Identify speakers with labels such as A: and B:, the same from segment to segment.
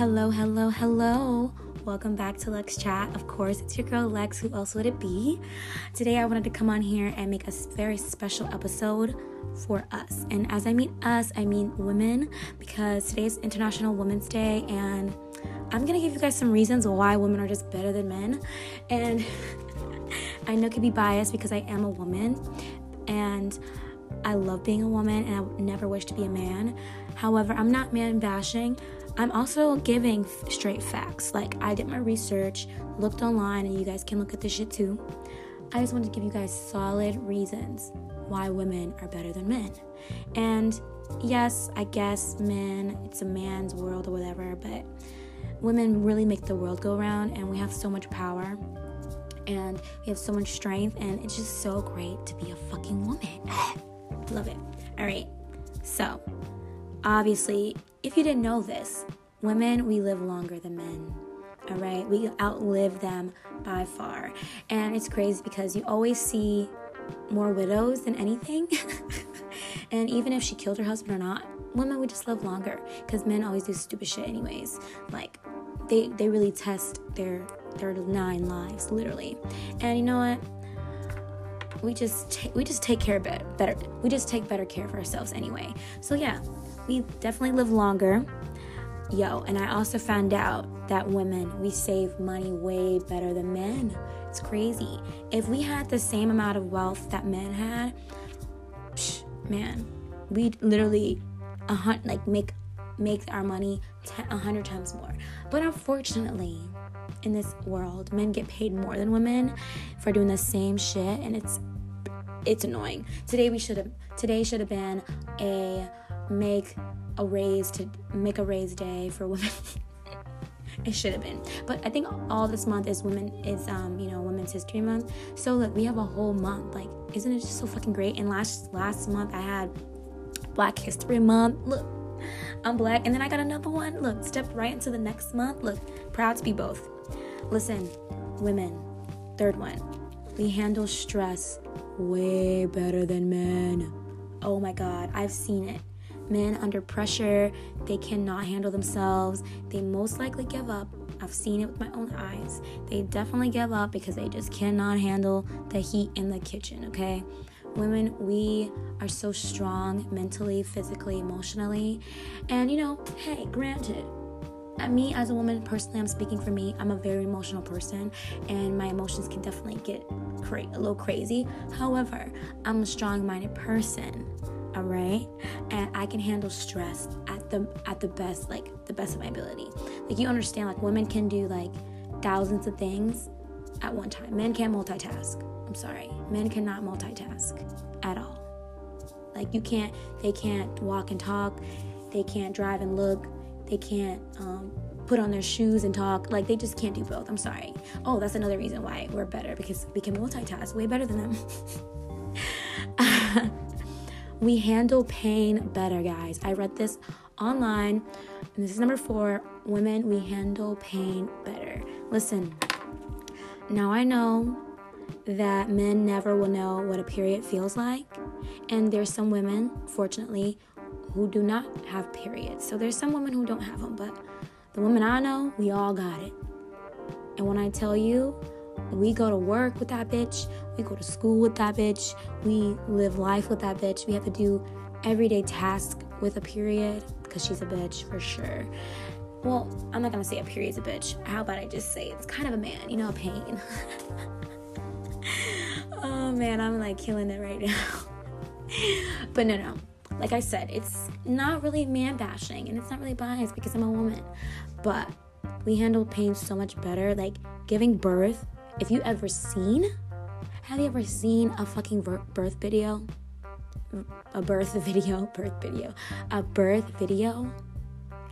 A: Hello, hello, hello. Welcome back to Lex Chat. Of course, it's your girl Lex. Who else would it be? Today, I wanted to come on here and make a very special episode for us. And as I mean us, I mean women because today is International Women's Day and I'm gonna give you guys some reasons why women are just better than men. And I know it could be biased because I am a woman and I love being a woman and I never wish to be a man. However, I'm not man bashing. I'm also giving straight facts. Like, I did my research, looked online, and you guys can look at this shit too. I just wanted to give you guys solid reasons why women are better than men. And yes, I guess men, it's a man's world or whatever, but women really make the world go round, and we have so much power and we have so much strength, and it's just so great to be a fucking woman. Love it. All right, so obviously, if you didn't know this, women, we live longer than men. All right, we outlive them by far. And it's crazy because you always see more widows than anything. and even if she killed her husband or not, women would just live longer because men always do stupid shit anyways. Like they they really test their their nine lives literally. And you know what? We just we just take care of it better. We just take better care of ourselves anyway. So yeah, we definitely live longer. Yo, and I also found out that women, we save money way better than men. It's crazy. If we had the same amount of wealth that men had, psh, man, we'd literally a hunt like make make our money a hundred times more. But unfortunately, in this world, men get paid more than women for doing the same shit, and it's it's annoying. Today we should have today should have been a make a raise to make a raise day for women. it should have been, but I think all this month is women is um you know Women's History Month. So look, we have a whole month. Like, isn't it just so fucking great? And last last month I had Black History Month. Look, I'm black, and then I got another one. Look, step right into the next month. Look, proud to be both. Listen, women. Third one, we handle stress way better than men. Oh my God, I've seen it men under pressure, they cannot handle themselves. They most likely give up. I've seen it with my own eyes. They definitely give up because they just cannot handle the heat in the kitchen, okay? Women, we are so strong mentally, physically, emotionally. And you know, hey, granted, me as a woman personally i'm speaking for me. I'm a very emotional person and my emotions can definitely get cra- a little crazy. However i'm a strong-minded person all right and i can handle stress at the at the best like the best of my ability. Like you understand like women can do like thousands of things at one time. Men can't multitask. I'm sorry. Men cannot multitask at all. Like you can't they can't walk and talk. They can't drive and look they can't um, put on their shoes and talk like they just can't do both i'm sorry oh that's another reason why we're better because we can multitask way better than them we handle pain better, guys. I read this online, and this is number four women, we handle pain better. Listen, now I know that men never will know what a period feels like, and there's some women, fortunately, who do not have periods. So there's some women who don't have them, but the women I know, we all got it. And when I tell you, we go to work with that bitch. We go to school with that bitch. We live life with that bitch. We have to do everyday tasks with a period because she's a bitch for sure. Well, I'm not gonna say a period's a bitch. How about I just say it's kind of a man, you know, a pain. oh man, I'm like killing it right now. but no, no. Like I said, it's not really man bashing and it's not really biased because I'm a woman. But we handle pain so much better. Like giving birth if you ever seen, have you ever seen a fucking birth video? A birth video, birth video, a birth video?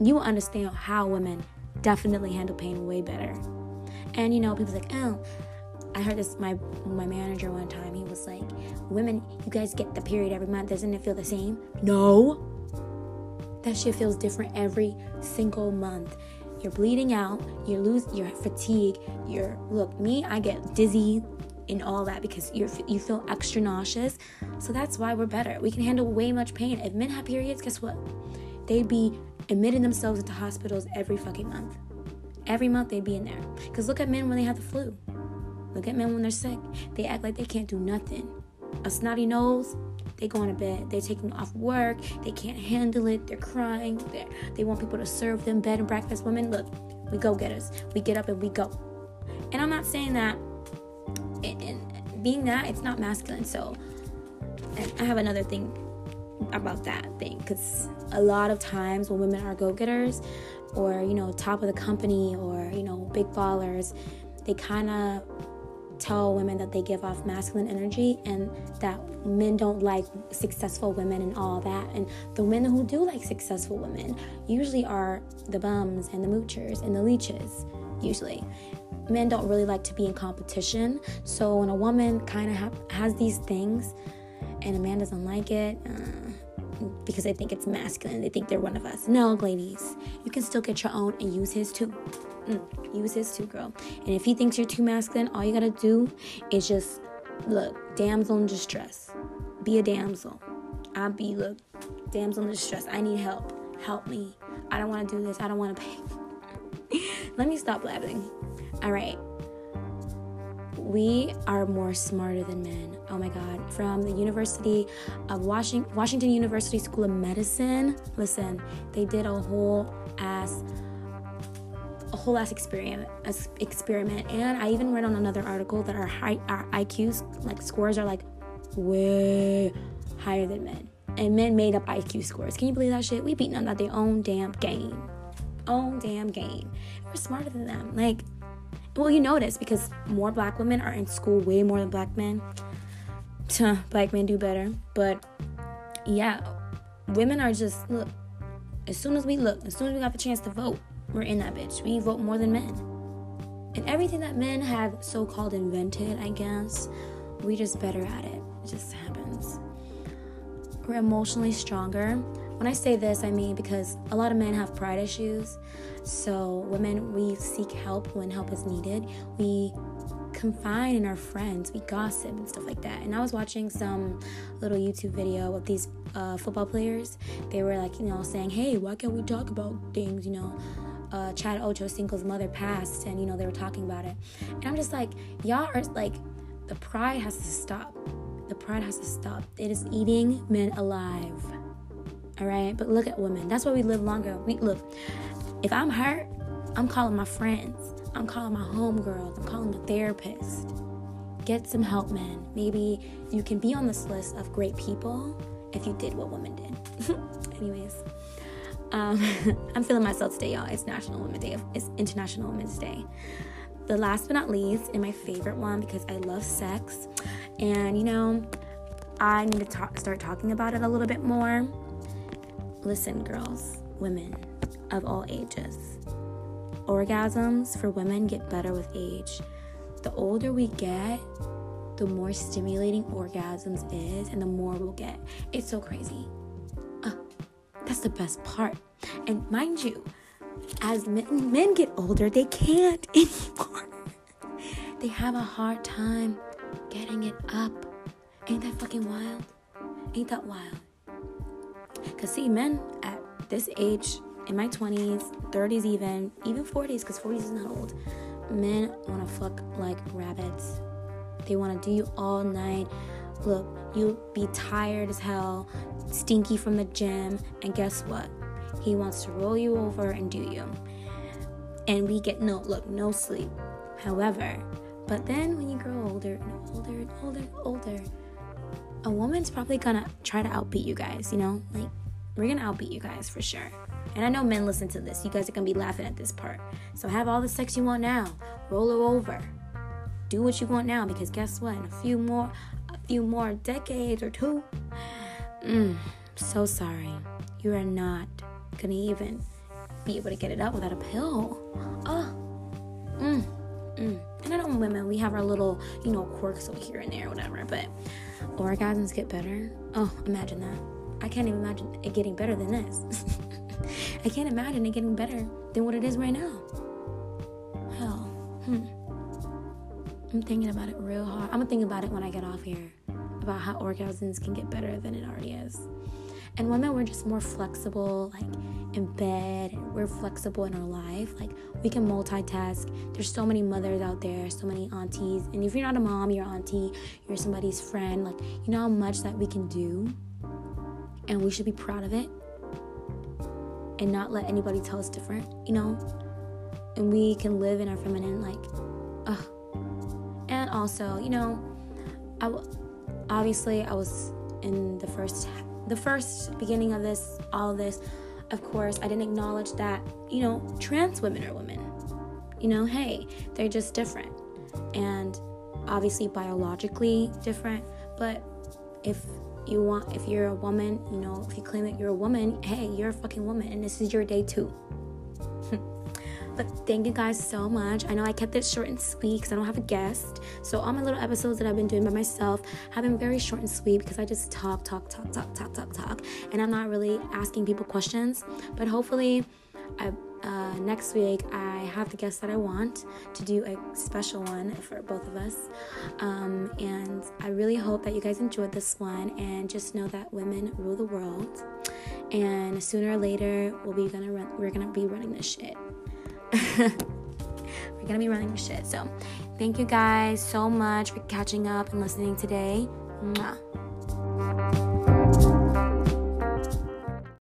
A: You will understand how women definitely handle pain way better. And you know, people's like, oh, I heard this my my manager one time. He was like, "Women, you guys get the period every month. Doesn't it feel the same?" No. That shit feels different every single month you're bleeding out, you lose your fatigue, you're look, me, I get dizzy and all that because you you feel extra nauseous. So that's why we're better. We can handle way much pain. If men have periods, guess what? they'd be admitting themselves into hospitals every fucking month. Every month they'd be in there. Because look at men when they have the flu. Look at men when they're sick. They act like they can't do nothing. A snotty nose, they go to bed. They're taking off work. They can't handle it. They're crying. They're, they want people to serve them bed and breakfast. Women, look, we go getters. We get up and we go. And I'm not saying that, and being that, it's not masculine. So, I have another thing about that thing because a lot of times when women are go-getters or you know top of the company or you know big ballers they kind of tell women that they give off masculine energy and that men don't like successful women and all that. And the men who do like successful women usually are the bums and the moochers and the leeches, usually. Men don't really like to be in competition. So when a woman kind of ha- has these things and a man doesn't like it, uh, because they think it's masculine, they think they're one of us. No, ladies, you can still get your own and use his too. Mm, use his too, girl. And if he thinks you're too masculine, all you gotta do is just look, damsel in distress. Be a damsel. I'll be, look, damsel in distress. I need help. Help me. I don't wanna do this. I don't wanna pay. Let me stop laughing. All right. We are more smarter than men. Oh my God. From the University of Washington, Washington University School of Medicine. Listen, they did a whole ass a whole ass experiment experiment and i even read on another article that our, high, our iqs like scores are like way higher than men. And men made up iq scores. Can you believe that shit? We beating them at their own damn game. Own damn game. We're smarter than them. Like well you notice because more black women are in school way more than black men. Black men do better. But yeah women are just look as soon as we look as soon as we got the chance to vote we're in that bitch. We vote more than men. And everything that men have so called invented, I guess, we just better at it. It just happens. We're emotionally stronger. When I say this, I mean because a lot of men have pride issues. So, women, we seek help when help is needed. We confide in our friends, we gossip and stuff like that. And I was watching some little YouTube video of these uh, football players. They were like, you know, saying, hey, why can't we talk about things, you know? Uh, Chad Ochocinco's mother passed, and you know they were talking about it, and I'm just like, y'all are like, the pride has to stop. The pride has to stop. It is eating men alive. All right, but look at women. That's why we live longer. We look. If I'm hurt, I'm calling my friends. I'm calling my homegirls. I'm calling the therapist. Get some help, man. Maybe you can be on this list of great people if you did what women did. Anyways. Um, I'm feeling myself today, y'all. It's National Women's Day. It's International Women's Day. The last but not least, and my favorite one because I love sex, and you know, I need to talk, start talking about it a little bit more. Listen, girls, women of all ages, orgasms for women get better with age. The older we get, the more stimulating orgasms is, and the more we'll get. It's so crazy. That's the best part. And mind you, as men, men get older, they can't anymore. they have a hard time getting it up. Ain't that fucking wild? Ain't that wild? Because, see, men at this age, in my 20s, 30s, even, even 40s, because 40s is not old, men want to fuck like rabbits. They want to do you all night. Look, you'll be tired as hell stinky from the gym, and guess what? He wants to roll you over and do you. And we get no look, no sleep. However, but then when you grow older and older and older and older, a woman's probably gonna try to outbeat you guys, you know? Like, we're gonna outbeat you guys for sure. And I know men listen to this. You guys are gonna be laughing at this part. So have all the sex you want now. Roll her over. Do what you want now because guess what? In a few more a few more decades or two, Mm, so sorry. You are not gonna even be able to get it up without a pill. Oh, mm, mm. And I know women, we have our little, you know, quirks over here and there, whatever, but orgasms get better. Oh, imagine that. I can't even imagine it getting better than this. I can't imagine it getting better than what it is right now. Hell, hmm. I'm thinking about it real hard. I'm gonna think about it when I get off here about how orgasms can get better than it already is. And women, we're just more flexible, like in bed, we're flexible in our life. Like we can multitask. There's so many mothers out there, so many aunties. And if you're not a mom, you're auntie, you're somebody's friend, like you know how much that we can do. And we should be proud of it and not let anybody tell us different, you know? And we can live in our feminine, like, ugh. And also, you know, I w- obviously I was in the first the first beginning of this all of this of course I didn't acknowledge that you know trans women are women. You know hey they're just different. And obviously biologically different but if you want if you're a woman you know if you claim that you're a woman hey you're a fucking woman and this is your day too but thank you guys so much. I know I kept it short and sweet because I don't have a guest. So all my little episodes that I've been doing by myself have been very short and sweet because I just talk, talk, talk, talk, talk, talk, talk, and I'm not really asking people questions. But hopefully, I, uh, next week I have the guest that I want to do a special one for both of us. Um, and I really hope that you guys enjoyed this one and just know that women rule the world. And sooner or later, we'll be gonna run, we're gonna be running this shit. We're gonna be running shit. So, thank you guys so much for catching up and listening today. Mwah.